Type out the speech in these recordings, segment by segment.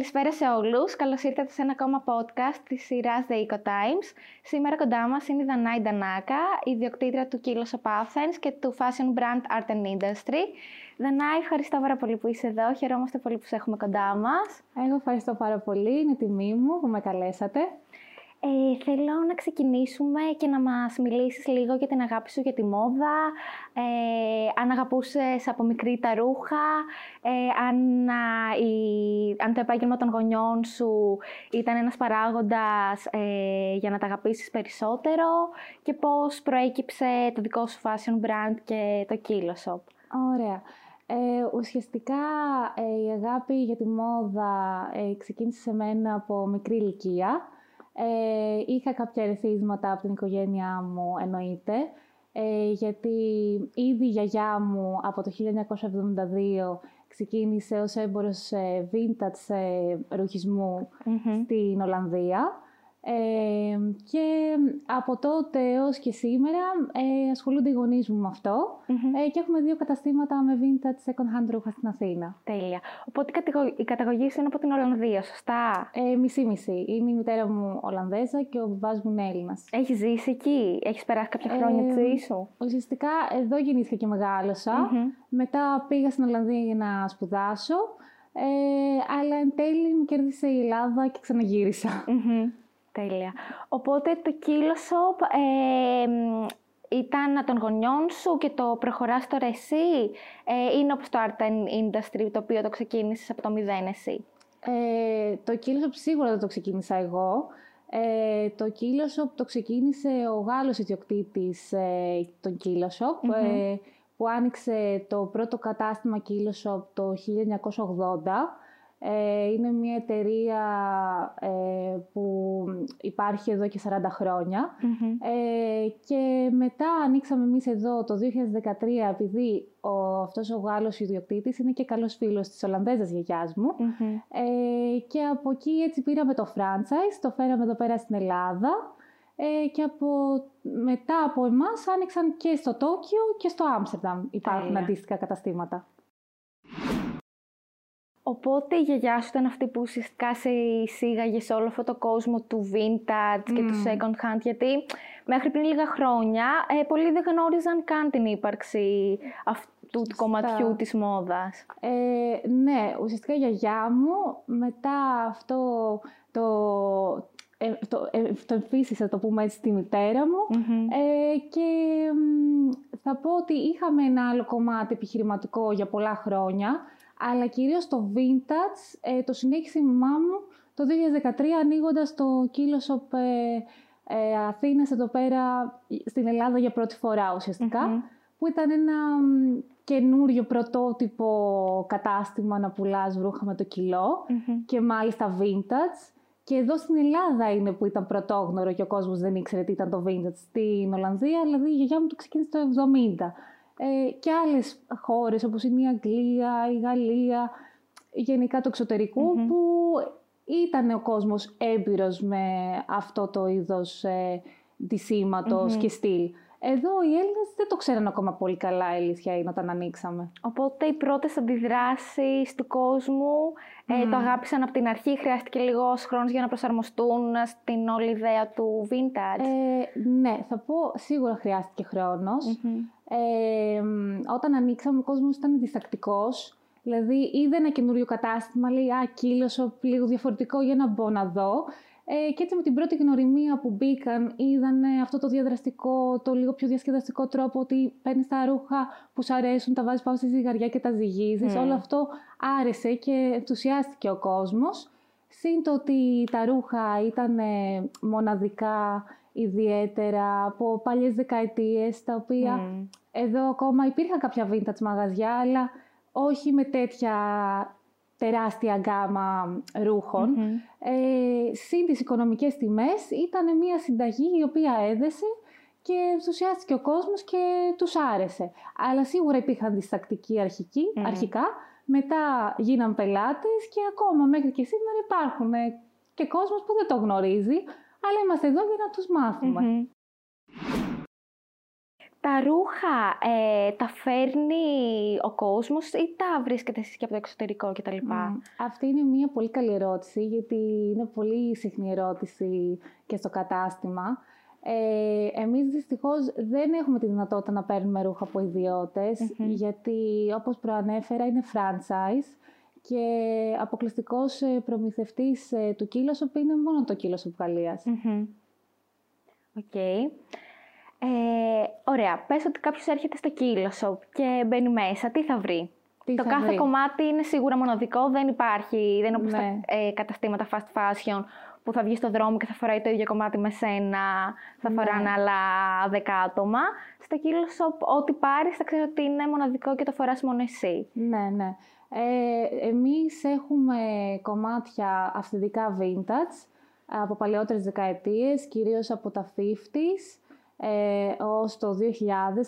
Καλησπέρα σε όλους. Καλώς ήρθατε σε ένα ακόμα podcast της σειράς The Eco Times. Σήμερα κοντά μας είναι η Δανάη Ντανάκα, ιδιοκτήτρια του Kilos of Athens και του fashion brand Art and Industry. Δανάη, ευχαριστώ πάρα πολύ που είσαι εδώ. Χαιρόμαστε πολύ που σε έχουμε κοντά μας. Εγώ ευχαριστώ πάρα πολύ. Είναι τιμή μου που με καλέσατε. Ε, θέλω να ξεκινήσουμε και να μας μιλήσεις λίγο για την αγάπη σου για τη μόδα, ε, αν αγαπούσες από μικρή τα ρούχα, ε, αν, η, αν το επάγγελμα των γονιών σου ήταν ένας παράγοντας ε, για να τα αγαπήσεις περισσότερο και πώς προέκυψε το δικό σου fashion brand και το Kilo Shop. Ωραία. Ε, ουσιαστικά ε, η αγάπη για τη μόδα ε, ξεκίνησε σε μένα από μικρή ηλικία. Ε, είχα κάποια ερεθίσματα από την οικογένειά μου, εννοείται, ε, γιατί ήδη η γιαγιά μου από το 1972 ξεκίνησε ως έμπορος ε, vintage ε, ρουχισμου στην Ολλανδία και από τότε έως και σήμερα ε, ασχολούνται οι γονείς μου με αυτο ε, και έχουμε δύο καταστήματα με vintage second hand ρούχα στην Αθήνα. Τέλεια. Οπότε η καταγωγή σου είναι από την Ολλανδία, σωστά; Ε, μισή-μισή. Είναι η μητέρα μου Ολλανδέζα και ο μπαμπάς μου είναι Έλληνας. Έχεις ζήσει εκεί, έχεις περάσει κάποια χρόνια ε, τη ζωή σου; Ουσιαστικά εδώ γεννήθηκα και μεγαλωσα Μετά πήγα στην Ολλανδία για να σπουδάσω. Ε, αλλά εν τέλει μου κέρδισε η Ελλάδα και ξαναγυρισα Τέλεια. Οπότε το Kilo Shop ε, ήταν των γονιών σου και το προχωράς τώρα εσύ. Ε, είναι όπως το Art Industry, το οποίο το ξεκίνησες από το μηδέν εσύ; Ε, το Kilo Shop σίγουρα δεν το ξεκίνησα εγώ. Ε, το Kilo Shop το ξεκίνησε ο Γάλλος ιδιοκτήτης ε, τον Kilo Shop, ε, που άνοιξε το πρώτο κατάστημα Kilo Shop το 1980 ε, είναι μια εταιρεία ε, που υπάρχει εδώ και 40 χρονια ε, και μετά ανοίξαμε εμείς εδώ το 2013 επειδή ο, αυτός ο Γάλλος ιδιοκτήτης είναι και καλός φίλος της Ολλανδέζας γιαγιάς μου. Και από εκεί έτσι πήραμε το franchise, το φέραμε εδώ πέρα στην Ελλάδα. Και από, μετά από εμάς άνοιξαν και στο Τόκιο και στο Άμστερνταμ υπάρχουν αντίστοιχα καταστήματα. Οπότε η γιαγιά σου ήταν αυτή που ουσιαστικά σε εισήγαγες σε όλο αυτό το κόσμο του vintage και του second hand, γιατί μέχρι πριν λίγα χρόνια ε, πολλοί δεν γνώριζαν καν την ύπαρξη αυτού του κομματιού της μόδας. Ε, ναι, ουσιαστικά η γιαγιά μου μετά αυτό το, ε, το, ε, το εμφύσισε, το πούμε έτσι, στη μητέρα μου. Ε, και θα πω ότι είχαμε ένα άλλο κομμάτι επιχειρηματικό για πολλά χρόνια αλλά κυρίως το vintage ε, το συνέχισε η μαμά μου το 2013 ανοίγοντας το Kilo Shop ε, ε, Αθήνας εδώ πέρα στην Ελλάδα για πρώτη φορά που ήταν ένα καινούριο πρωτότυπο κατάστημα να πουλάς βρούχα με το κιλο και μάλιστα vintage. Και εδώ στην Ελλάδα είναι που ήταν πρωτόγνωρο και ο κόσμος δεν ήξερε τι ήταν το vintage. Στην Ολλανδία, δηλαδή η γιαγιά μου το ξεκίνησε το 70 ε, και άλλες χώρες όπως είναι η Αγγλία, η Γαλλία, γενικά το εξωτερικο που ήταν ο κόσμος έμπειρος με αυτό το είδος ε, και στυλ. Εδώ οι Έλληνες δεν το ξέραν ακόμα πολύ καλά, η αλήθεια είναι, όταν ανοίξαμε. Οπότε οι πρώτες αντιδράσεις του κόσμου ε, το αγάπησαν από την αρχή. Χρειάστηκε λίγος χρόνος για να προσαρμοστούν στην όλη ιδέα του vintage. Ε, ναι, θα πω σίγουρα χρειάστηκε ε, όταν ανοίξαμε, ο κόσμος ήταν διστακτικός. Δηλαδή, είδε ένα καινούριο κατάστημα, λέει «Α, κύλωσο, λίγο διαφορετικό για να μπω να δω». Ε, και έτσι με την πρώτη γνωριμία που μπήκαν, είδαν αυτό το διαδραστικό, το λίγο πιο διασκεδαστικό τρόπο ότι παίρνεις τα ρούχα που σου αρέσουν, τα βάζεις πάνω στη ζυγαριά και τα ζυγίζεις. Όλο αυτό άρεσε και ενθουσιάστηκε ο κόσμος. Συν το ότι τα ρούχα ήταν μοναδικά, ιδιαίτερα, από παλιές δεκαετίες, τα οποία εδώ ακόμα υπήρχαν κάποια vintage μαγαζιά, αλλά όχι με τέτοια τεράστια γκάμα ρουχων Ε, συν τις οικονομικές τιμές ήταν μια συνταγή η οποία έδεσε και ενθουσιάστηκε ο κόσμος και τους άρεσε. Αλλά σίγουρα υπήρχαν διστακτικοί αρχικά, μετά γίναν πελάτες και ακόμα μέχρι και σήμερα υπάρχουν. Και κόσμος που δεν το γνωρίζει, αλλά είμαστε εδώ για να τους μαθουμε τα ρούχα ε, τα φέρνει ο κόσμος ή τα βρίσκετε εσείς και από το εξωτερικό κτλ. Mm. Αυτή είναι μια πολύ καλή ερώτηση, γιατί είναι πολύ συχνή ερώτηση και στο κατάστημα. Ε, εμείς δυστυχώς δεν έχουμε τη δυνατότητα να παίρνουμε ρούχα από γιατί όπως προανέφερα είναι franchise και αποκλειστικός ε, προμηθευτής ε, του Kilo Shop είναι μόνο το Kilo Shop Γαλλίας. Οκ. Ε, ωραία. Πες ότι κάποιος έρχεται στο Kilo Shop και μπαίνει μέσα. Τι θα βρει; το κάθε κομμάτι είναι σίγουρα μοναδικό, δεν υπάρχει, δεν είναι όπως τα ναι. ε, καταστήματα fast fashion που θα βγει στο δρόμο και θα φοράει το ίδιο κομμάτι με σένα, θα ναι. φοράνε άλλα δέκα άτομα. Στο Kilo ό,τι πάρεις θα ξέρω ότι είναι μοναδικό και το φοράς μόνο εσύ. Ναι, ναι. Ε, εμείς έχουμε κομμάτια αυθεντικά vintage από παλαιότερες δεκαετίες, κυρίως από τα 50s ε, ως το 2000.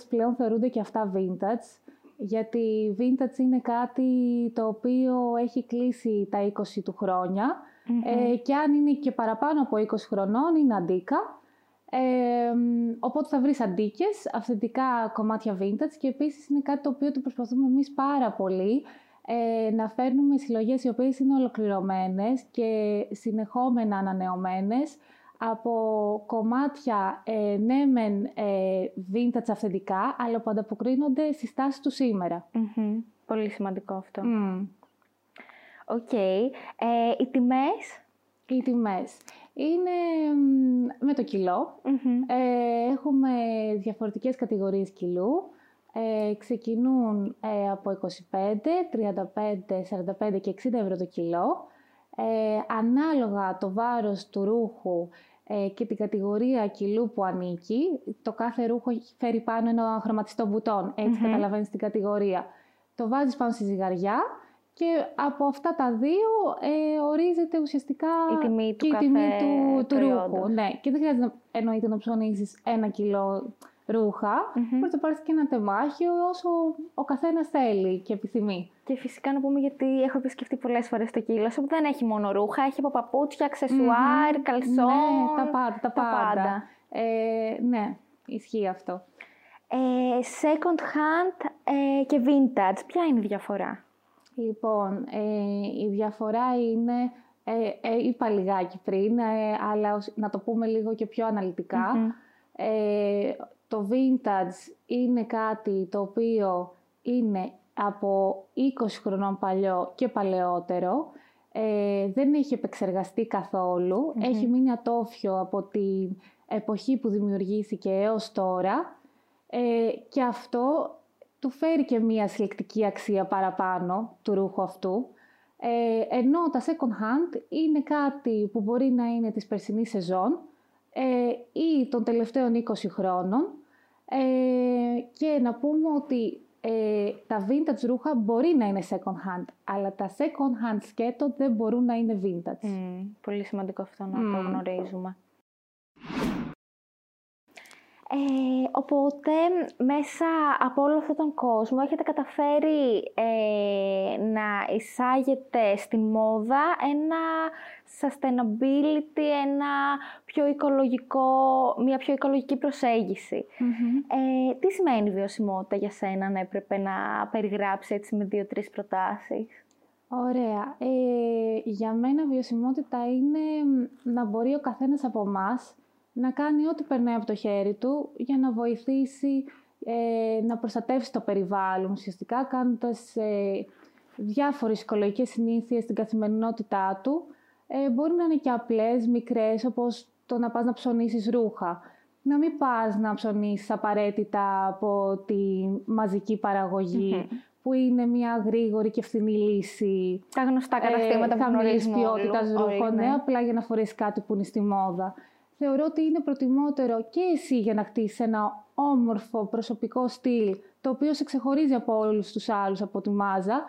Πλέον θεωρούνται και αυτά vintage, γιατί vintage είναι κάτι το οποίο έχει κλείσει τα 20 του χρόνια ε, και αν είναι και παραπάνω από 20 χρονών είναι αντίκα. Ε, οπότε θα βρεις αντίκες, αυθεντικά κομμάτια vintage και επίσης είναι κάτι το οποίο το προσπαθούμε εμείς πάρα πολύ ε, να φέρνουμε συλλογές οι οποίες είναι ολοκληρωμένες και συνεχόμενα ανανεωμένες από κομμάτια ε, ναι μεν ε, vintage αυθεντικά, αλλά που ανταποκρίνονται στις τάσεις του σήμερα. Πολύ σημαντικό αυτό. Οκ. Ε, οι τιμές; Οι τιμές. Είναι με το κιλό ε, έχουμε διαφορετικές κατηγορίες κιλού. Ε, ξεκινούν ε, από 25, 35, 45 και 60 ευρώ το κιλό. Ε, ανάλογα το βάρος του ρούχου ε, και την κατηγορία κιλού που ανήκει, το κάθε ρούχο φέρει πάνω ένα χρωματιστό μπουτόν, έτσι mm-hmm. καταλαβαίνεις την κατηγορία. Το βάζεις πάνω στη ζυγαριά και από αυτά τα δύο ε, ορίζεται ουσιαστικά η τιμή του, και η τιμή του, του ρούχου. Ναι. Και δεν χρειάζεται εννοείται να ψωνίσεις ένα κιλό ρούχα, mm-hmm. μπορεί να πάρεις και ένα τεμάχιο όσο ο καθένας θέλει και επιθυμεί. Και φυσικά να πούμε γιατί έχω επισκεφτεί πολλές φορές το κύλο που δεν έχει μόνο ρούχα, έχει από παπούτσια, αξεσουάρ, mm-hmm. καλσόν. Ναι, τα πάντα. Τα, πάντα. Ε, ναι, ισχύει αυτό. Ε, second hand ε, και vintage, ποια είναι η διαφορά; Λοιπόν, ε, η διαφορά είναι, ε, ε, είπα λιγάκι πριν, ε, αλλά να το πούμε λίγο και πιο αναλυτικά. Το vintage είναι κάτι το οποίο είναι από 20 χρονών παλιό και παλαιότερο. Ε, δεν έχει επεξεργαστεί Έχει μείνει ατόφιο από την εποχή που δημιουργήθηκε έως τώρα. Ε, και αυτό του φέρει και μία συλλεκτική αξία παραπάνω του ρούχου αυτού. Ε, ενώ τα second hand είναι κάτι που μπορεί να είναι της περσινής σεζόν ε, ή των τελευταίων 20 χρόνων ε, και να πούμε ότι ε, τα vintage ρούχα μπορεί να είναι second hand, αλλά τα second hand σκέτο δεν μπορούν να είναι vintage. πολύ σημαντικό αυτό να το γνωρίζουμε. Ε, οπότε, μέσα από όλο αυτόν τον κόσμο έχετε καταφέρει ε, να εισάγετε στην μόδα ένα sustainability, ένα πιο οικολογικό, μια πιο οικολογική Ε, τι σημαίνει βιωσιμότητα για σένα να έπρεπε να περιγράψει έτσι με δύο-τρεις προτάσεις; Ωραία. Ε, για μένα βιωσιμότητα είναι να μπορεί ο καθένας από εμάς να κάνει ό,τι περνάει από το χέρι του για να βοηθήσει ε, να προστατεύσει το περιβάλλον, ουσιαστικά κάνοντας ε, διάφορες οικολογικές συνήθειες στην καθημερινότητά του. Ε, μπορεί να είναι και απλές, μικρές, όπως το να πας να ψωνίσεις ρούχα. Να μην πας να ψωνίσεις απαραίτητα από τη μαζική που είναι μια γρήγορη και φθηνή λύση. Τα γνωστά καταστήματα ε, που γνωρίζουμε ποιότητας ρούχων, ναι. απλά για να φορέσεις κάτι που είναι στη μόδα θεωρώ ότι είναι προτιμότερο και εσύ για να χτίσεις ένα όμορφο προσωπικό στυλ, το οποίο σε ξεχωρίζει από όλους τους άλλους από τη μάζα,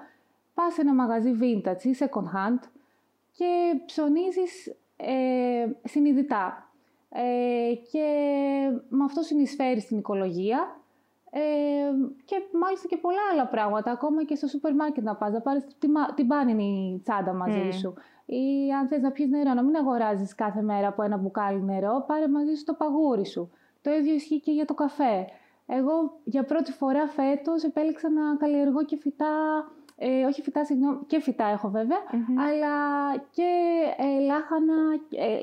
πας σε ένα μαγαζί vintage ή second hand και ψωνίζεις ε, συνειδητά. Ε, και με αυτό συνεισφέρει στην οικολογία ε, και μάλιστα και πολλά άλλα πράγματα, ακόμα και στο σούπερ μάρκετ να πας, να πάρεις την, την πάνινη τσάντα μαζί σου ή αν θες να πιεις νερό, να μην αγοράζεις κάθε μέρα από ένα μπουκάλι νερό, πάρε μαζί σου το παγούρι σου. Το ίδιο ισχύει και για το καφέ. Εγώ για πρώτη φορά φέτος επέλεξα να καλλιεργώ και φυτά, ε, όχι φυτά, συγγνώμη, και φυτά έχω αλλά και ε, λάχανα, ε,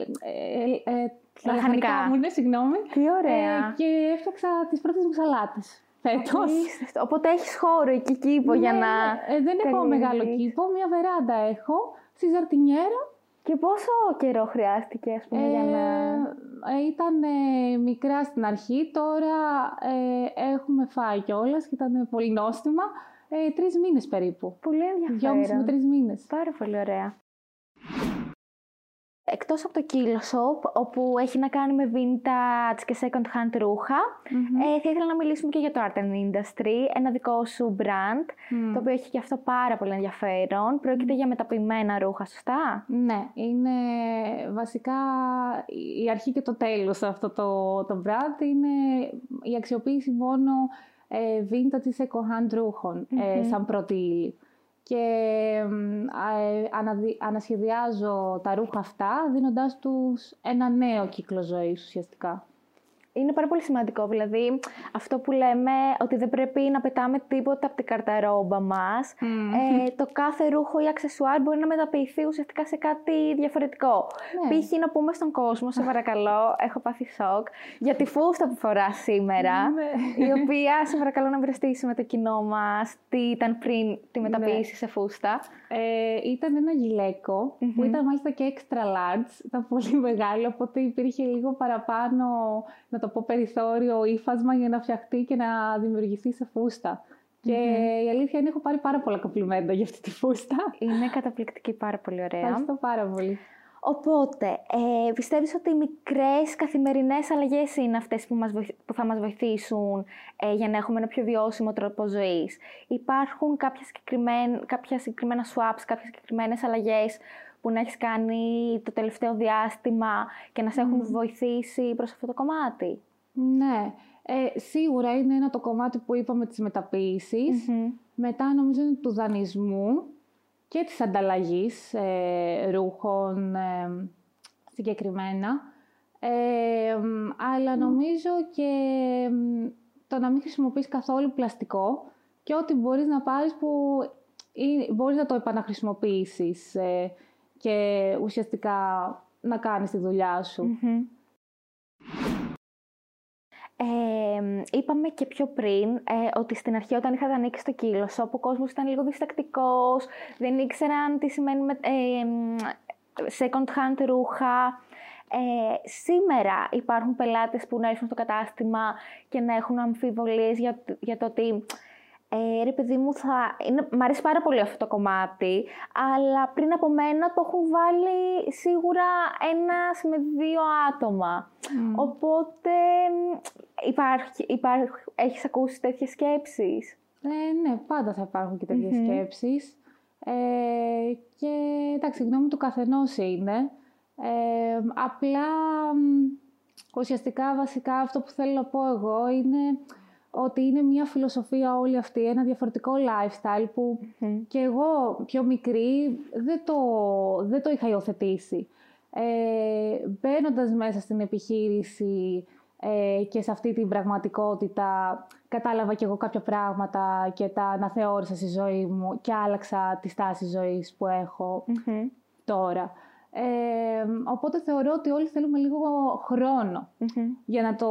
ε, ε λαχανικά μου είναι, συγγνώμη. Τι ωραία. και έφτιαξα τις πρώτες μου σαλάτες. Φέτος. Οπότε έχεις χώρο εκεί κήπο για Ναι, να... ναι. δεν έχω μεγάλο κήπο, μια βεράντα έχω, στη ζαρτινιέρα Και πόσο καιρό χρειάστηκε, ας πούμε, για να... Ε, ήταν ε, μικρά στην αρχή, τώρα ε, έχουμε φάει κιόλας και ήταν πολύ νόστιμα. Ε, τρεις μήνες περίπου. Πολύ ενδιαφέρον. Δυόμιση με τρεις μήνες. Πάρα πολύ ωραία. Εκτός από το Kilo Shop, όπου έχει να κάνει με vintage και second hand ρουχα ε, θα ήθελα να μιλήσουμε και για το Art and Industry, ένα δικό σου brand, το οποίο έχει και αυτό πάρα πολύ ενδιαφέρον. Πρόκειται για μεταποιημένα ρούχα, σωστά; Ναι, είναι βασικά η αρχή και το τέλος αυτό το, το brand. Είναι η αξιοποίηση μόνο ε, vintage ή second hand ρουχων ε, σαν πρώτη ύλη. Και ε, ανασχεδιάζω τα ρούχα αυτά δίνοντάς τους ένα νέο κύκλο ζωής ουσιαστικά είναι πάρα πολύ σημαντικό. Δηλαδή, αυτό που λέμε ότι δεν πρέπει να πετάμε τίποτα από την καρταρόμπα μας. Ε, το κάθε ρούχο ή αξεσουάρ μπορεί να μεταποιηθεί ουσιαστικά σε κάτι διαφορετικό. Ναι. Π.χ. να πούμε στον κόσμο, σε παρακαλώ, έχω πάθει σοκ, για τη φούστα που φορά σήμερα, ναι. η οποία σε παρακαλώ να βρεστήσει με το κοινό μας τι ήταν πριν τη μεταποίηση ναι. σε φούστα. Ε, ήταν ένα που ήταν μάλιστα και extra large, ήταν πολύ μεγάλο, οπότε υπήρχε λίγο παραπάνω το πω, περιθώριο ύφασμα για να φτιαχτεί και να δημιουργηθεί σε φούστα. Και η αλήθεια είναι έχω πάρει πάρα πολλά κοπλιμέντα για αυτή τη φούστα. Είναι καταπληκτική, πάρα πολύ ωραία. Ευχαριστώ πάρα πολύ. Οπότε, ε, πιστεύεις ότι οι μικρές καθημερινές αλλαγές είναι αυτές που, μας που θα μας βοηθήσουν ε, για να έχουμε ένα πιο βιώσιμο τρόπο ζωής; Υπάρχουν κάποια, συγκεκριμένα, κάποια συγκεκριμένα swaps, κάποιες συγκεκριμένες αλλαγές που να έχεις κάνει το τελευταίο διάστημα και να σε έχουν βοηθήσει προς αυτό το κομμάτι; Ναι. Ε, σίγουρα είναι ένα το κομμάτι που είπαμε της μεταποίησης. Μετά νομίζω είναι του δανεισμού και της ανταλλαγής ε, ρούχων ε, συγκεκριμένα. Ε, αλλά νομίζω και το να μην χρησιμοποιείς καθόλου πλαστικό και ό,τι μπορείς να πάρεις που μπορείς να το επαναχρησιμοποιήσεις και ουσιαστικά να κάνεις τη δουλειά σου. Ε, είπαμε και πιο πριν ε, ότι στην αρχή όταν είχατε ανοίξει το κύλος, όπου ο κόσμος ήταν λίγο διστακτικός, δεν ήξεραν τι σημαίνει με, ε, second hand ρούχα. Ε, σήμερα υπάρχουν πελάτες που να έρθουν στο κατάστημα και να έχουν αμφιβολίες για, για το ότι ε, ρε παιδί μου, θα... Είναι... μ' αρέσει πάρα πολύ αυτό το κομμάτι, αλλά πριν από μένα το έχουν βάλει σίγουρα ένα με δύο άτομα. Οπότε, υπάρχει, υπάρχει... έχεις ακούσει τέτοιες σκέψεις; Ε, ναι, πάντα θα υπάρχουν και τέτοιες σκέψεις. Ε, και εντάξει, γνώμη του καθενός είναι. Ε, απλά, ουσιαστικά, βασικά, αυτό που θέλω να πω εγώ είναι ότι είναι μια φιλοσοφία όλη αυτή, ένα διαφορετικό lifestyle που και εγώ πιο μικρή δεν το, δεν το είχα υιοθετήσει. Ε, Μπαίνοντας μέσα στην επιχείρηση ε, και σε αυτή την πραγματικότητα κατάλαβα και εγώ κάποια πράγματα και τα αναθεώρησα στη ζωή μου και άλλαξα τη στάση ζωής που εχω τώρα. Ε, οπότε θεωρώ ότι όλοι θέλουμε λίγο για να το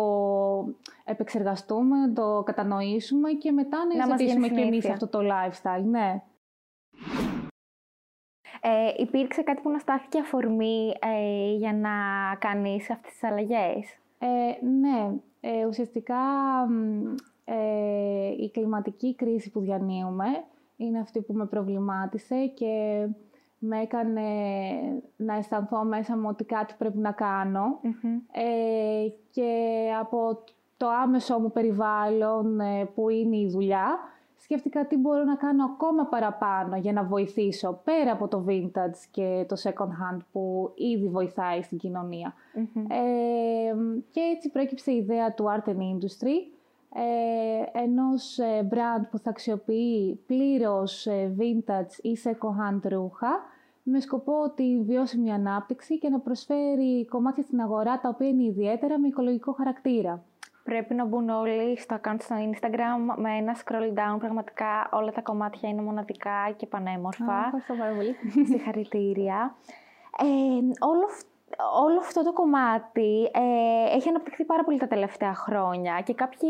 επεξεργαστούμε, να το κατανοήσουμε και μετά να, να υιοθετήσουμε και εμείς αυτό το lifestyle. Ναι. Ε, υπήρξε κάτι που να στάθηκε αφορμή ε, για να κάνεις αυτές τις αλλαγές; Ε, ναι, ε, ουσιαστικά ε, η κλιματική κρίση που διανύουμε είναι αυτή που με προβλημάτισε και με έκανε να αισθανθώ μέσα μου ότι κάτι πρέπει να κανω ε, και από το άμεσο μου περιβάλλον ε, που είναι η δουλειά, σκέφτηκα τι μπορώ να κάνω ακόμα παραπάνω για να βοηθήσω πέρα από το vintage και το second hand που ήδη βοηθάει στην κοινωνία. Ε, και έτσι προέκυψε η ιδέα του Art and Industry, ε, ενός ε, brand που θα αξιοποιεί πλήρως ε, vintage ή second hand ρούχα με σκοπό τη βιώσιμη ανάπτυξη και να προσφέρει κομμάτια στην αγορά τα οποία είναι ιδιαίτερα με οικολογικό χαρακτήρα. Πρέπει να μπουν όλοι στο account στο Instagram με ένα scroll down. Πραγματικά όλα τα κομμάτια είναι μοναδικά και πανέμορφα. Ευχαριστώ πάρα πολύ. Συγχαρητήρια. Ε, όλο, όλο αυτό το κομμάτι ε, έχει αναπτυχθεί πάρα πολύ τα τελευταία χρόνια και κάποιοι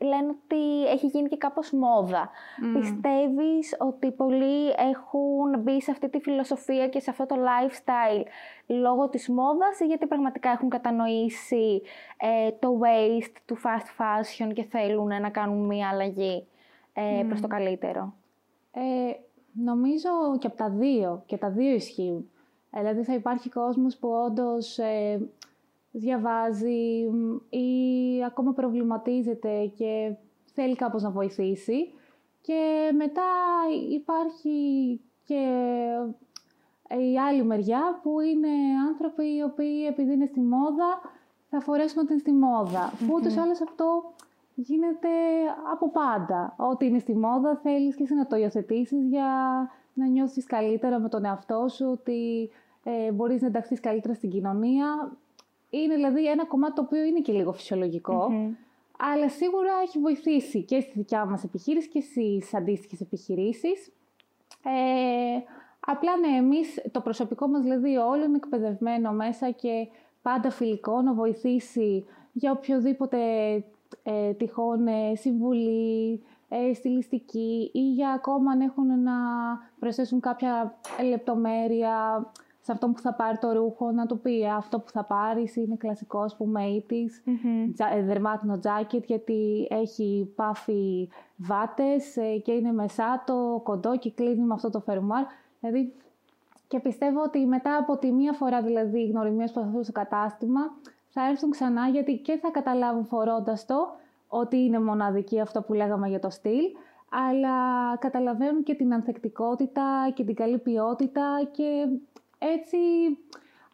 λένε ότι έχει γίνει και κάπως μόδα. Mm. Πιστεύεις ότι πολλοί έχουν μπει σε αυτή τη φιλοσοφία και σε αυτό το lifestyle λόγω της μόδας ή γιατί πραγματικά έχουν κατανοήσει ε, το waste του fast fashion και θέλουν να κάνουν μία αλλαγή ε, προς το καλύτερο; Ε, νομίζω και από τα δύο, και τα δύο ισχύουν. Δηλαδή θα υπάρχει κόσμος που όντως ε, διαβάζει ή ακόμα προβληματίζεται και θέλει κάπως να βοηθήσει. Και μετά υπάρχει και η άλλη μεριά που είναι άνθρωποι οι οποίοι επειδή είναι στη μόδα θα φορέσουν ότι είναι στη μόδα. Mm-hmm. Που ούτως άλλως αυτό γίνεται από πάντα. Ό,τι είναι στη μόδα θέλεις και εσύ να το υιοθετήσεις για να νιώσεις καλύτερα με τον εαυτό σου, ότι ε, μπορείς να ενταχθείς καλύτερα στην κοινωνία. Είναι δηλαδή ένα κομμάτι το οποίο είναι και λίγο αλλά σίγουρα έχει βοηθήσει και στη δικιά μας επιχείρηση και στις αντίστοιχες επιχειρήσεις. Ε, απλά ναι, εμείς το προσωπικό μας δηλαδή όλο είναι εκπαιδευμένο μέσα και πάντα φιλικό να βοηθήσει για οποιοδήποτε ε, τυχόν ε, συμβουλή, ε, στιλιστική ή για ακόμα αν έχουν να προσθέσουν κάποια λεπτομέρεια σε αυτό που θα πάρει το ρούχο να του πει «Ε, αυτό που θα πάρεις είναι κλασικός ας πούμε 80's, mm-hmm. δερμάτινο τζάκετ γιατί έχει πάφει βάτες ε, και είναι μεσάτο, κοντό και κλείνει με αυτό το φερμουάρ. Δηλαδή, και πιστεύω ότι μετά από τη μία φορά δηλαδή γνωριμίες που θα στο κατάστημα θα έρθουν ξανά γιατί και θα καταλάβουν φορώντας το ότι είναι μοναδική αυτό που λέγαμε για το στυλ αλλά καταλαβαίνουν και την ανθεκτικότητα και την καλή ποιότητα και έτσι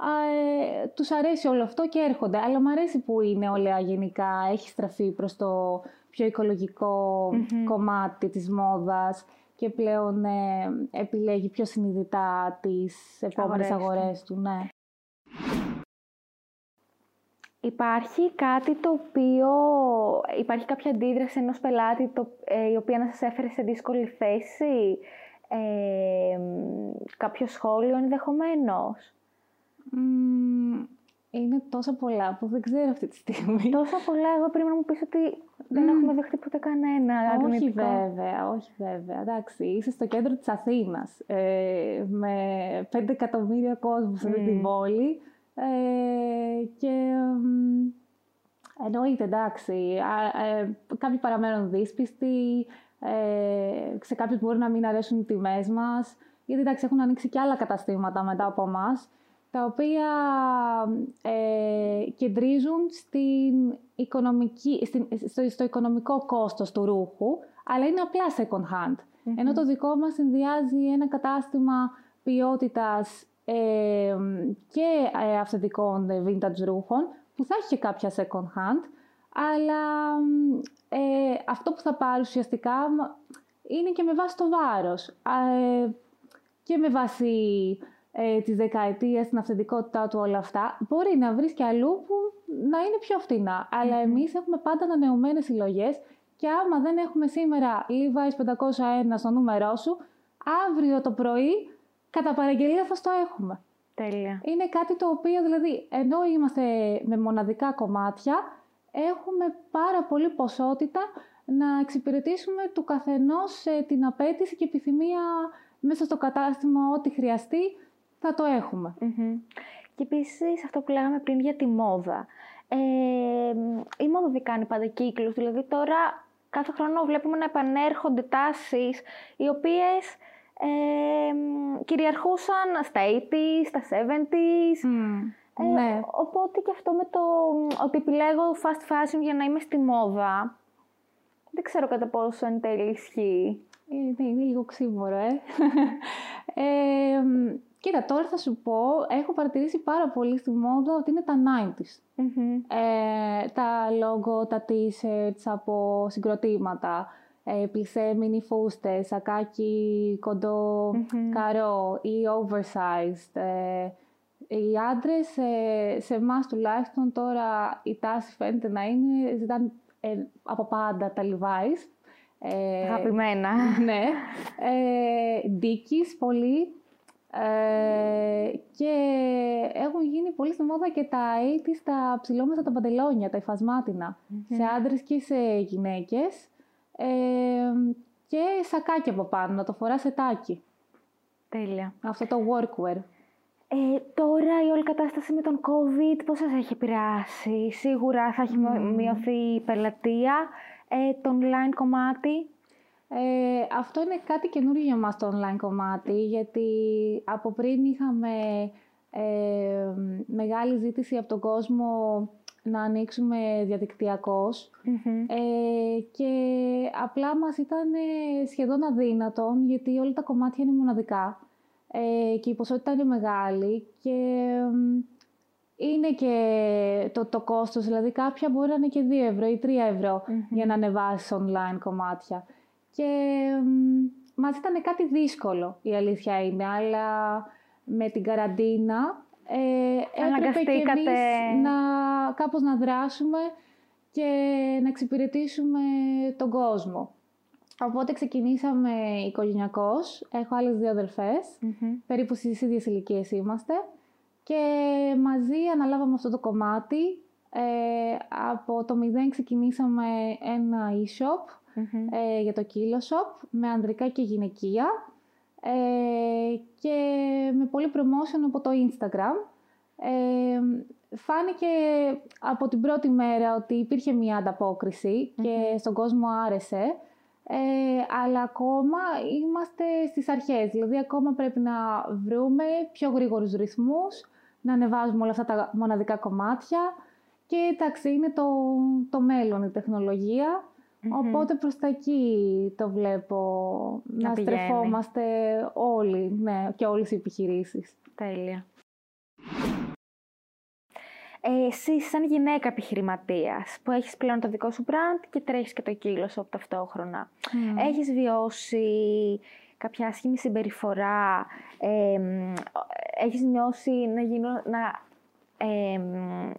ε, τους αρέσει όλο αυτό και έρχονται. Αλλά μου αρέσει που είναι όλα γενικά, έχει στραφεί προς το πιο οικολογικο κομμάτι της μόδας και πλέον ε, επιλέγει πιο συνειδητά τις επόμενες αγορές, του. Ναι. Υπάρχει κάτι το οποίο, υπάρχει κάποια αντίδραση ενός πελάτη το, ε, η οποία να σας έφερε σε δύσκολη θέση; Ε, κάποιο σχόλιο ενδεχομένως; είναι τόσα πολλά που δεν ξέρω αυτή τη στιγμή. Τόσα πολλά, εγώ πρέπει να μου πεις ότι δεν έχουμε δεχτεί ποτέ κανένα Όχι βέβαια, όχι βέβαια. Εντάξει, είσαι στο κέντρο της Αθήνας, ε, με 5 εκατομμύρια κόσμου σε αυτή την πόλη ε, και εννοείται, εντάξει, ε, κάποιοι παραμένουν δύσπιστοι, ε, σε κάποιους μπορεί να μην αρέσουν οι τιμές μας, γιατί εντάξει έχουν ανοίξει και άλλα καταστήματα μετά από εμά, τα οποία ε, κεντρίζουν στην οικονομική, στην, στο, στο, οικονομικό κόστος του ρούχου, αλλά είναι απλά second hand. Ενώ το δικό μας συνδυάζει ένα κατάστημα ποιότητας ε, και ε, αυθεντικών vintage ρούχων, που θα έχει και κάποια second hand, αλλά ε, αυτό που θα πάρει ουσιαστικά είναι και με βάση το βάρος ε, και με βάση ε, της δεκαετίας, την αυθεντικότητά του όλα αυτά. Μπορεί να βρεις και αλλού που να είναι πιο φτηνά, αλλά εμείς έχουμε πάντα ανανεωμένες συλλογές και άμα δεν έχουμε σήμερα Levi's 501 στο νούμερό σου, αύριο το πρωί κατά παραγγελία θα στο έχουμε. Τέλεια. Είναι κάτι το οποίο δηλαδή, ενώ είμαστε με μοναδικά κομμάτια, έχουμε πάρα πολύ ποσότητα να εξυπηρετήσουμε του καθενός ε, την απέτηση και επιθυμία μέσα στο κατάστημα. Ό,τι χρειαστεί θα το εχουμε Και επίσης αυτό που λέγαμε πριν για τη μόδα. Ε, η μόδα δεν κάνει πάντα κύκλους, δηλαδή τώρα κάθε χρόνο βλέπουμε να επανέρχονται τάσεις οι οποίες ε, κυριαρχούσαν στα 80s, στα 70s. Ε, ναι. Οπότε και αυτό με το ότι επιλέγω fast fashion για να είμαι στη μόδα, δεν ξέρω κατά πόσο εν τέλει ισχύει. Ε, ναι, είναι λίγο ξύμορο, ε. ε. Κοίτα, τώρα θα σου πω, έχω παρατηρήσει πάρα πολύ στη μόδα ότι είναι τα 90s. Ε, τα logo, τα t-shirts από συγκροτήματα, ε, πλησέ μινι φούστες, σακάκι κοντό, καρό ή oversized. Ε, οι άντρες, σε, σε εμάς τουλάχιστον τώρα η τάση φαίνεται να είναι, ζητάνε ε, από πάντα τα Levi's. Ε, Αγαπημένα. Ναι. Ε, Dickies, πολύ. Ε, και έχουν γίνει πολύ στη μόδα και τα 80's, τα ψηλόμεσα τα παντελόνια, τα υφασματινα σε άντρες και σε γυναίκες. Ε, και σακάκι από πάνω, να το φοράς σε τάκι. Τέλεια. Αυτό το workwear. Ε, τώρα η όλη κατάσταση με τον COVID πώς σας έχει επηρεάσει; Σίγουρα θα έχει μειωθεί η πελατεία. Ε, το online κομμάτι; Ε, αυτό είναι κάτι καινούργιο για μας το online κομμάτι, γιατί από πριν είχαμε ε, μεγάλη ζήτηση από τον κόσμο να ανοίξουμε ε, και απλά μας ήταν σχεδόν αδύνατον, γιατί όλα τα κομμάτια είναι μοναδικά ε, και η ποσότητα είναι μεγάλη και είναι και το, το κόστος, δηλαδή κάποια μπορεί να είναι και 2 ευρώ ή 3 ευρώ για να ανεβάσεις online κομμάτια. Και μας ήταν κάτι δύσκολο, η αλήθεια είναι, αλλά με την καραντίνα ε, έπρεπε και εμείς να, κάπως να δράσουμε και να εξυπηρετήσουμε τον κόσμο. Οπότε ξεκινήσαμε οικογενειακώς. Έχω άλλες δύο περίπου στις ίδιες ηλικίες είμαστε. Και μαζί αναλάβαμε αυτό το κομμάτι. Ε, από το μηδέν ξεκινήσαμε ένα e-shop ε, για το Kilo Shop με ανδρικά και γυναικεία ε, και με πολύ promotion από το Instagram. Ε, φάνηκε από την πρώτη μέρα ότι υπήρχε μια ανταποκριση και στον κόσμο άρεσε. Ε, αλλά ακόμα είμαστε στις αρχές, δηλαδή ακόμα πρέπει να βρούμε πιο γρήγορους ρυθμούς, να ανεβάζουμε όλα αυτά τα μοναδικά κομμάτια. Και εντάξει είναι το, το μέλλον η τεχνολογία, οπότε προς τα εκεί το βλέπω. Να, να στρεφόμαστε όλοι ναι, και όλες οι επιχειρήσεις. Τέλεια. Ε, εσύ, σαν γυναίκα επιχειρηματίας, που έχεις πλέον το δικό σου brand και τρέχεις και το κύλο σου ταυτόχρονα, mm. έχεις βιώσει κάποια άσχημη συμπεριφορά, ε, έχεις νιώσει να, γίνω, να ε,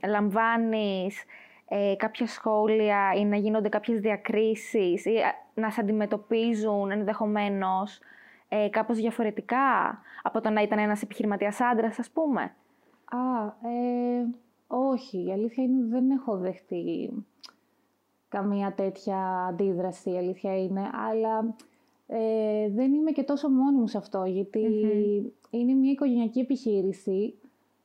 λαμβάνεις ε, κάποια σχόλια ή να γίνονται κάποιες διακρίσεις ή να σε αντιμετωπίζουν ενδεχομένως ε, κάπως διαφορετικά από το να ήταν ένας επιχειρηματίας άντρας, ας πούμε; Α, ε, όχι, η αλήθεια είναι δεν έχω δεχτεί καμία τέτοια αντίδραση, η αλήθεια είναι, αλλά ε, δεν είμαι και τόσο μόνη μου σε αυτό, είναι μια οικογενειακή επιχείρηση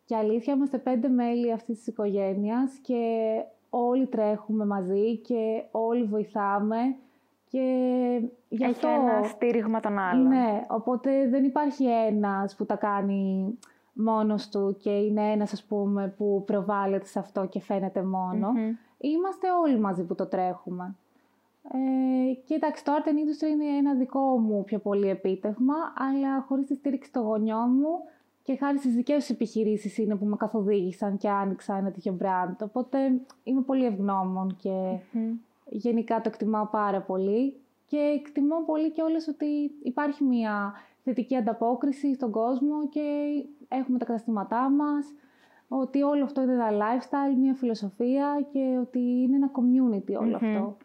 και αλήθεια είμαστε πέντε μέλη αυτής της οικογένειας και όλοι τρέχουμε μαζί και όλοι βοηθάμε και γι' αυτό... Έχει ένα στήριγμα τον άλλον. Ναι, οπότε δεν υπάρχει ένας που τα κάνει μόνος του και είναι ένας ας πούμε που προβάλλεται σε αυτό και φαίνεται Είμαστε όλοι μαζί που το τρέχουμε. Ε, και εντάξει, το Art Industry είναι ένα δικό μου πιο πολύ επίτευγμα, αλλά χωρίς τη στήριξη των γονιών μου και χάρη στις δικές τους επιχειρήσεις είναι που με καθοδήγησαν και άνοιξα ένα τέτοιο brand. Οπότε είμαι πολύ ευγνώμων και γενικά το εκτιμάω πάρα πολύ. Και εκτιμώ πολύ και όλες ότι υπάρχει μια θετική ανταπόκριση στον κόσμο και έχουμε τα καταστήματά μας, ότι όλο αυτό είναι ένα lifestyle, μια φιλοσοφία και ότι είναι ένα community όλο αυτό.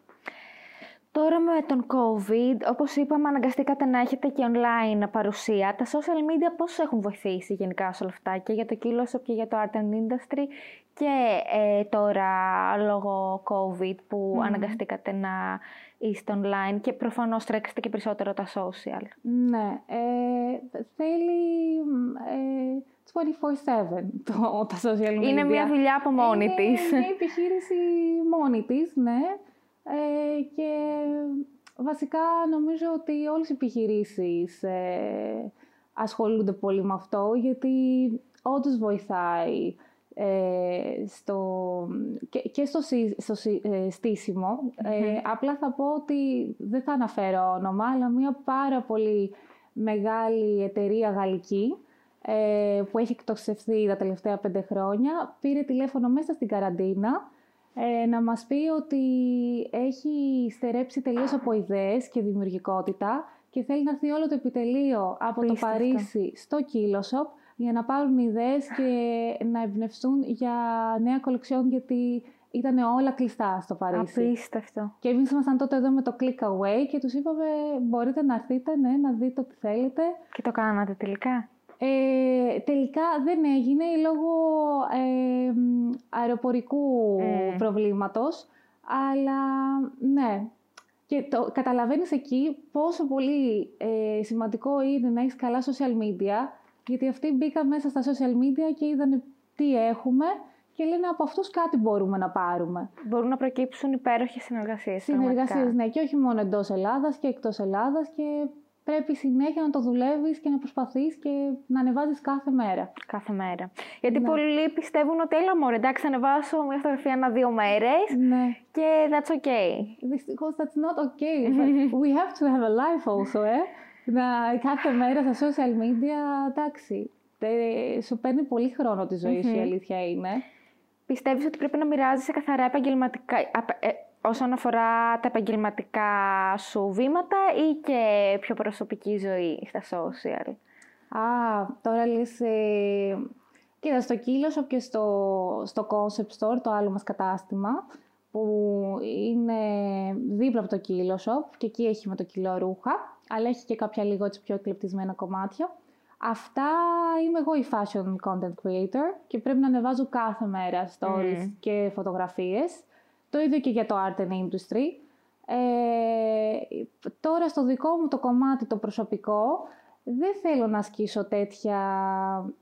Τώρα με τον COVID, όπως είπαμε, αναγκαστήκατε να έχετε και online παρουσία. Τα social media πώς έχουν βοηθήσει γενικά σε όλα αυτά και για το Kiloshop και για το Art and Industry και ε, τώρα λόγω COVID που αναγκαστήκατε να είστε online και προφανώς τρέξετε και περισσότερο τα social. Ναι, ε, θέλει ε, 24-7 το, τα social media. Είναι μια δουλειά από μόνη Είναι της. Είναι μια επιχείρηση μόνη της, ναι. Ε, και βασικά νομίζω ότι όλες οι επιχειρήσεις ε, ασχολούνται πολύ με αυτό, γιατί όντως βοηθάει ε, στο, και, στο, στο ε, στήσιμο. Ε, απλά θα πω ότι δεν θα αναφέρω όνομα, αλλά μια πάρα πολύ μεγάλη εταιρεία γαλλική που έχει εκτοξευθεί τα τελευταία πέντε χρόνια, πήρε τηλέφωνο μέσα στην καραντίνα να μας πει ότι έχει στερέψει τελείως από ιδέες και δημιουργικότητα και θέλει να έρθει όλο το επιτελείο από το Παρίσι στο Κίλοσοπ για να πάρουν ιδέες και να εμπνευστούν για νέα κολεξιόν γιατί ήταν όλα κλειστά στο Παρίσι. Απίστευτο. Και εμείς ήμασταν τότε εδώ με το Click Away και τους είπαμε μπορείτε να έρθετε, ναι, να δείτε ό,τι θέλετε. Και το κάνατε τελικά. Ε, τελικά δεν έγινε λόγω ε, αεροπορικού Mm. προβλήματος, αλλά ναι. Και το καταλαβαίνεις εκεί πόσο πολύ ε, σημαντικό είναι να έχεις καλά social media, γιατί αυτοί μπήκαν μέσα στα social media και είδαν τι έχουμε και λένε από αυτούς κάτι μπορούμε να πάρουμε. Μπορούν να προκύψουν υπέροχες συνεργασίες. Συνεργασίες, πραγματικά. ναι, και όχι μόνο εντός Ελλάδας και εκτός Ελλάδας και πρέπει συνέχεια να το δουλεύεις και να προσπαθείς και να ανεβάζεις κάθε μέρα. Κάθε μέρα. Γιατί Ναι. πολλοί πιστεύουν ότι έλα μωρέ, εντάξει, θα ανεβάσω μια φωτογραφία ένα-δύο μέρες Ναι. και that's okay. Δυστυχώς that's not okay. But we have to have a life also, ε. Να κάθε μέρα στα social media, εντάξει, τε- σου παίρνει πολύ χρόνο τη ζωή σου, η αλήθεια είναι. Πιστεύεις ότι πρέπει να μοιράζεσαι καθαρά επαγγελματικά, απ- ε, όσον αφορά τα επαγγελματικά σου βήματα ή και πιο προσωπική ζωή στα social; Α, τώρα λες... Ε, κοίτα, στο Kilo Shop και στο, στο Concept Store, το άλλο μας κατάστημα, που είναι δίπλα από το Kilo Shop και εκεί έχει με το κιλό ρούχα, αλλά έχει και κάποια λίγο έτσι πιο εκλεπτισμένα κομμάτια. Αυτά είμαι εγώ η fashion content creator και πρέπει να ανεβάζω κάθε μέρα stories και φωτογραφίες. Το ίδιο και για το art and industry. Ε, τώρα στο δικό μου το κομμάτι το προσωπικό δεν θέλω να ασκήσω τέτοια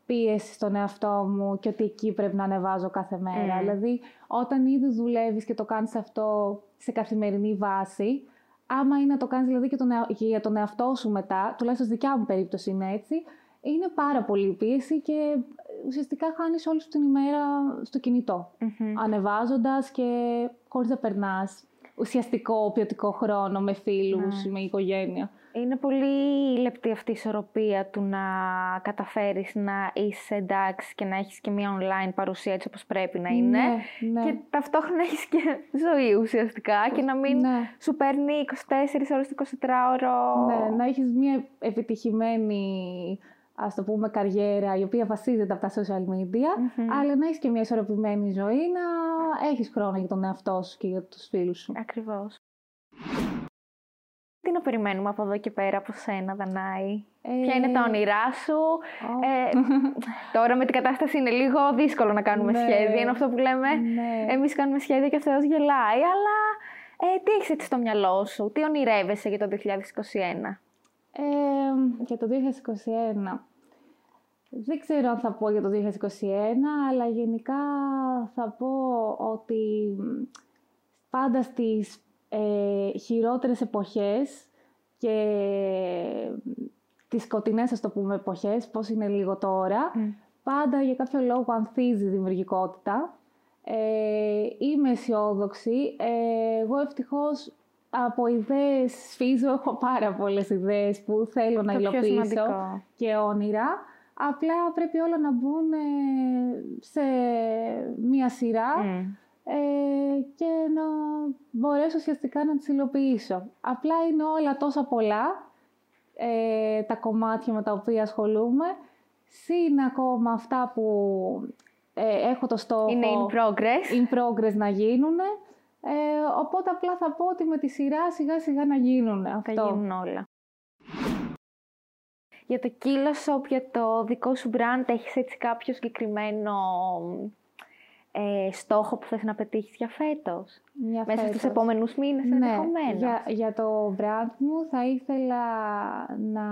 πίεση στον εαυτό μου και ότι εκεί πρέπει να ανεβάζω κάθε μέρα. Mm. Δηλαδή, όταν ήδη δουλεύεις και το κάνεις αυτό σε καθημερινή βάση, άμα είναι να το κάνεις δηλαδή και, τον, εα- και για τον εαυτό σου μετά, τουλάχιστον στη δικιά μου περίπτωση είναι έτσι, είναι πάρα πολύ πίεση και ουσιαστικά χάνεις όλη σου την ημέρα στο κινητό, ανεβάζοντας και χωρίς να περνάς ουσιαστικό ποιοτικό χρόνο με φίλους, με οικογένεια. Είναι πολύ λεπτή αυτή η ισορροπία του να καταφέρεις να είσαι εντάξει και να έχεις και μια online παρουσία έτσι όπως πρέπει να είναι. Ναι, ναι. Και ταυτόχρονα έχεις και ζωή ουσιαστικά και να μην Ναι. σου παίρνει 24 ώρες το 24ωρο. Ναι, να έχεις μια επιτυχημένη ας το πούμε καριέρα η οποία βασίζεται από τα social media αλλά να έχεις και μια ισορροπημένη ζωή να έχεις χρόνο για τον εαυτό σου και για τους φίλους σου. Ακριβώς. Τι να περιμένουμε από εδώ και πέρα από σένα, Δανάη; Ποια είναι τα όνειρά σου; Ε, τώρα με την κατάσταση είναι λίγο δύσκολο να κάνουμε Ναι. σχέδια. Είναι αυτό που λέμε. Ναι. Εμείς κάνουμε σχέδια και ο Θεός γελάει. Αλλά ε, τι έχεις έτσι στο μυαλό σου. Τι ονειρεύεσαι για το 2021. Ε, για το 2021. Δεν ξέρω αν θα πω για το 2021, αλλά γενικά θα πω ότι μ, πάντα στις ε, χειρότερες εποχές και μ, τις σκοτεινές, ας το πούμε, εποχές, πώς είναι λίγο τώρα, πάντα για κάποιο λόγο ανθίζει η δημιουργικότητα. Ε, είμαι αισιόδοξη. Ε, εγώ ευτυχώς από ιδέες σφίζω, έχω πάρα πολλές ιδέες που θέλω να Το πιο υλοποιήσω σημαντικό. και όνειρα. Απλά πρέπει όλα να μπουν ε, σε μία σειρά Μμ. ε, και να μπορέσω ουσιαστικά να τις υλοποιήσω. Απλά είναι όλα τόσα πολλά ε, τα κομμάτια με τα οποία ασχολούμαι, συν ακόμα αυτά που ε, έχω το στόχο Είναι in progress. in progress να γίνουν. Ε, οπότε απλά θα πω ότι με τη σειρά σιγά σιγά να γίνουν Θα αυτό. γίνουν όλα. Για το Kilo Shop, για το δικό σου brand, έχεις έτσι κάποιο συγκεκριμένο ε, στόχο που θες να πετύχεις για φέτος; Μια Μέσα στους φέτος. επόμενους μήνες Ναι, ενδεχομένως. για, για το brand μου θα ήθελα να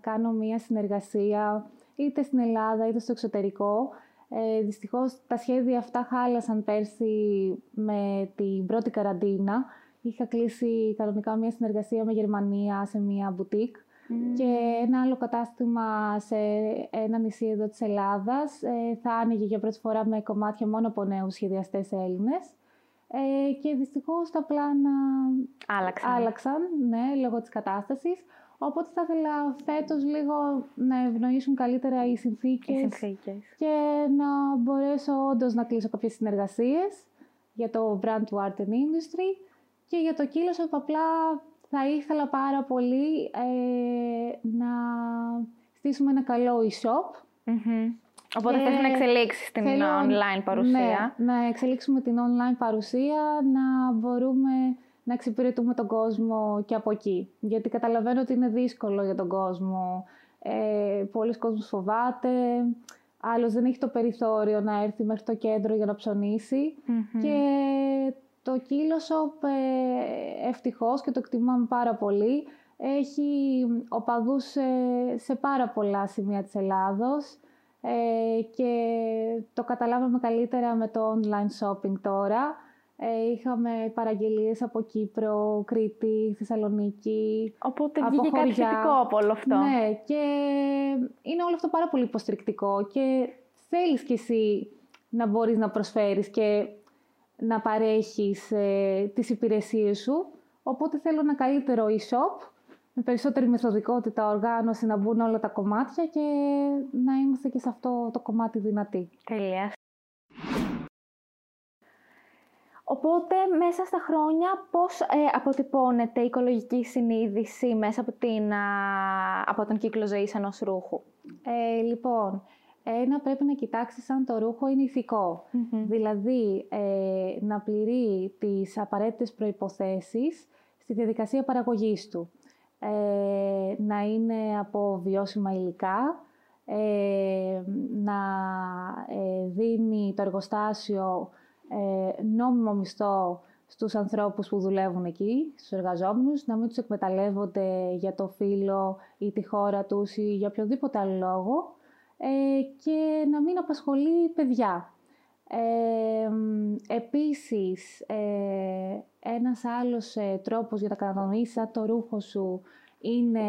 κάνω μια συνεργασία είτε στην Ελλάδα είτε στο εξωτερικό. Ε, δυστυχώς τα σχέδια αυτά χάλασαν πέρσι με την πρώτη καραντίνα. Είχα κλείσει κανονικά μια συνεργασία με Γερμανία σε μια boutique και ένα άλλο κατάστημα σε ένα νησί εδώ της Ελλάδας ε, θα άνοιγε για πρώτη φορά με κομμάτια μόνο από νέους σχεδιαστές Έλληνες. Ε, και δυστυχώς τα πλάνα Άλλαξαν. άλλαξαν, ναι, λόγω της κατάστασης. Οπότε θα ήθελα φέτος λίγο να ευνοήσουν καλύτερα οι συνθήκες, Οι συνθήκες. και να μπορέσω όντως να κλείσω κάποιες συνεργασίες για το brand του Art and Industry και για το Kilo Shop απλά θα ήθελα πάρα πολύ ε, να στήσουμε ένα καλό e-shop Οπότε και... θες να εξελίξεις την online παρουσία. Ναι, να εξελίξουμε την online παρουσία, να μπορούμε να εξυπηρετούμε τον κόσμο και από εκεί. Γιατί καταλαβαίνω ότι είναι δύσκολο για τον κόσμο. Ε, πολλοί κόσμος φοβάται, άλλος δεν έχει το περιθώριο να έρθει μέχρι το κέντρο για να ψωνισει Και το Kilo ε, ευτυχώς και το εκτιμάμε πάρα πολύ, έχει οπαδούς σε, σε πάρα πολλά σημεία της Ελλάδος ε, και το καταλάβαμε καλύτερα με το online shopping τώρα. Ε, είχαμε παραγγελίες από Κύπρο, Κρήτη, Θεσσαλονίκη. Οπότε από βγήκε κάτι θετικό από όλο αυτό. Ναι, και είναι όλο αυτό πάρα πολύ υποστηρικτικό και θέλεις κι εσύ να μπορείς να προσφέρεις και να παρέχεις ε, τις υπηρεσίες σου. Οπότε θέλω ένα καλύτερο e-shop, με περισσότερη μεθοδικότητα, οργάνωση, να μπουν όλα τα κομμάτια και να είμαστε και σε αυτό το κομμάτι δυνατοί. Τέλεια. Οπότε, μέσα στα χρόνια, πώς ε, αποτυπώνεται η οικολογική συνείδηση μέσα από, την, από τον κύκλο ζωής ενός ρούχου; Ε, λοιπόν, ένα πρέπει να κοιτάξεις αν το ρούχο είναι Δηλαδή, ε, να πληρεί τις απαραίτητες προϋποθέσεις στη διαδικασία παραγωγής του. Ε, να είναι από βιώσιμα υλικά, ε, να δίνει το εργοστάσιο νόμιμο μισθό στους ανθρώπους που δουλεύουν εκεί, στους εργαζόμενους, να μην τους εκμεταλλεύονται για το φύλλο ή τη χώρα τους ή για οποιοδήποτε άλλο λόγο. ε, και να μην απασχολεί παιδιά. Ε, επίσης, ε, ένας άλλος ε, τρόπος για να κατανοήσεις το ρούχο σου είναι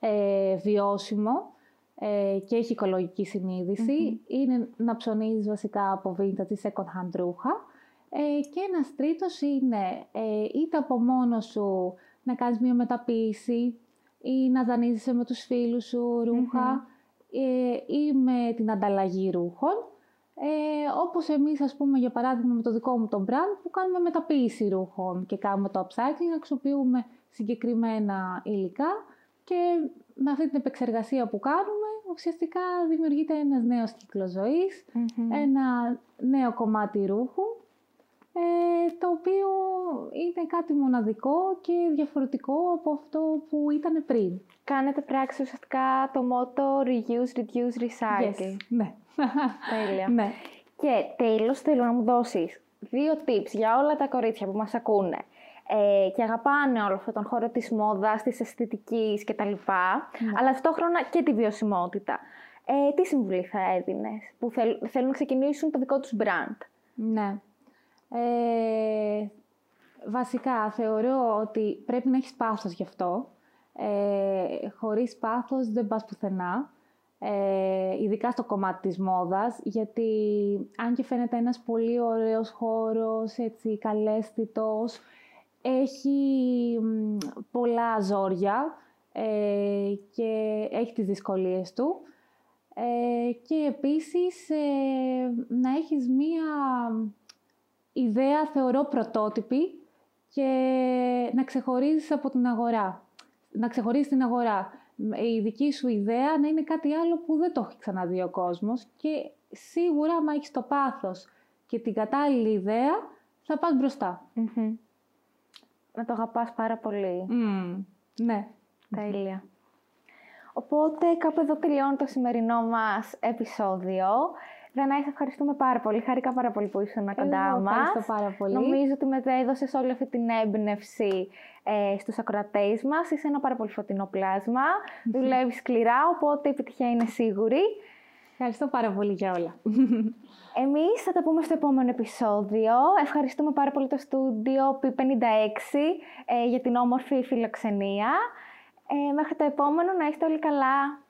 ε, βιώσιμο ε, και έχει οικολογική είναι να ψωνίζεις βασικά από vintage ή second hand ρούχα. και ένας τρίτος είναι είτε από μόνος σου να κάνεις μια μεταποίηση ή να δανείζεσαι με τους φίλους σου ρουχα ε, ή με την ανταλλαγή ρούχων. Ε, όπως εμείς, ας πούμε, για παράδειγμα, με το δικό μου το brand, που κάνουμε μεταποίηση ρούχων και κάνουμε το upcycling, αξιοποιούμε συγκεκριμένα υλικά και με αυτή την επεξεργασία που κάνουμε, ουσιαστικά δημιουργείται ένας νέος κύκλος ένα νέο κομμάτι ρούχου ε, το οποίο είναι κάτι μοναδικό και διαφορετικό από αυτό που ήταν πριν. Κάνετε πράξη ουσιαστικά το μότο Reuse, Reduce, Recycle. Yes, ναι. Τέλεια. ναι. Και τέλος θέλω να μου δώσεις δύο tips για όλα τα κορίτσια που μας ακούνε ε, και αγαπάνε όλο αυτόν τον χώρο της μόδας, της αισθητικής κτλ. Ναι. Αλλά ταυτόχρονα και τη βιωσιμότητα. Ε, τι συμβουλή θα έδινες που θέλουν να ξεκινήσουν το δικό τους brand; Ναι. Ε, βασικά, θεωρώ ότι πρέπει να έχεις πάθος γι' αυτό. Ε, χωρίς πάθος δεν πας πουθενά. Ε, ειδικά στο κομμάτι της μόδας, γιατί αν και φαίνεται ένας πολύ ωραίος χώρος, έτσι, καλέσθητος, έχει πολλά ζόρια ε, και έχει τις δυσκολίες του. Ε, και επίσης ε, να έχεις μία ιδέα θεωρώ πρωτότυπη και να ξεχωρίζεις από την αγορά. Να ξεχωρίζεις την αγορά. Η δική σου ιδέα να είναι κάτι άλλο που δεν το έχει ξαναδεί ο κόσμος και σίγουρα άμα έχεις το πάθος και την κατάλληλη ιδέα θα πας μπροστα Να το αγαπάς πάρα πολύ. Ναι. Τέλεια. Οπότε κάπου εδώ τελειώνει το σημερινό μας επεισόδιο. Δανάη, σε ευχαριστούμε πάρα πολύ. Χάρηκα πάρα πολύ που ήσουν κοντά μας. Ευχαριστώ πάρα πολύ. Νομίζω ότι μετέδωσε όλη αυτή την έμπνευση ε, στους ακροατές μας. Είσαι ένα πάρα πολύ φωτεινό πλάσμα. Δουλεύεις σκληρά, οπότε η επιτυχία είναι σίγουρη. Ευχαριστώ πάρα πολύ για όλα. Εμείς θα τα πούμε στο επόμενο επεισόδιο. Ευχαριστούμε πάρα πολύ το στούντιο P56 ε, για την όμορφη φιλοξενία. Ε, μέχρι το επόμενο να είστε όλοι καλά.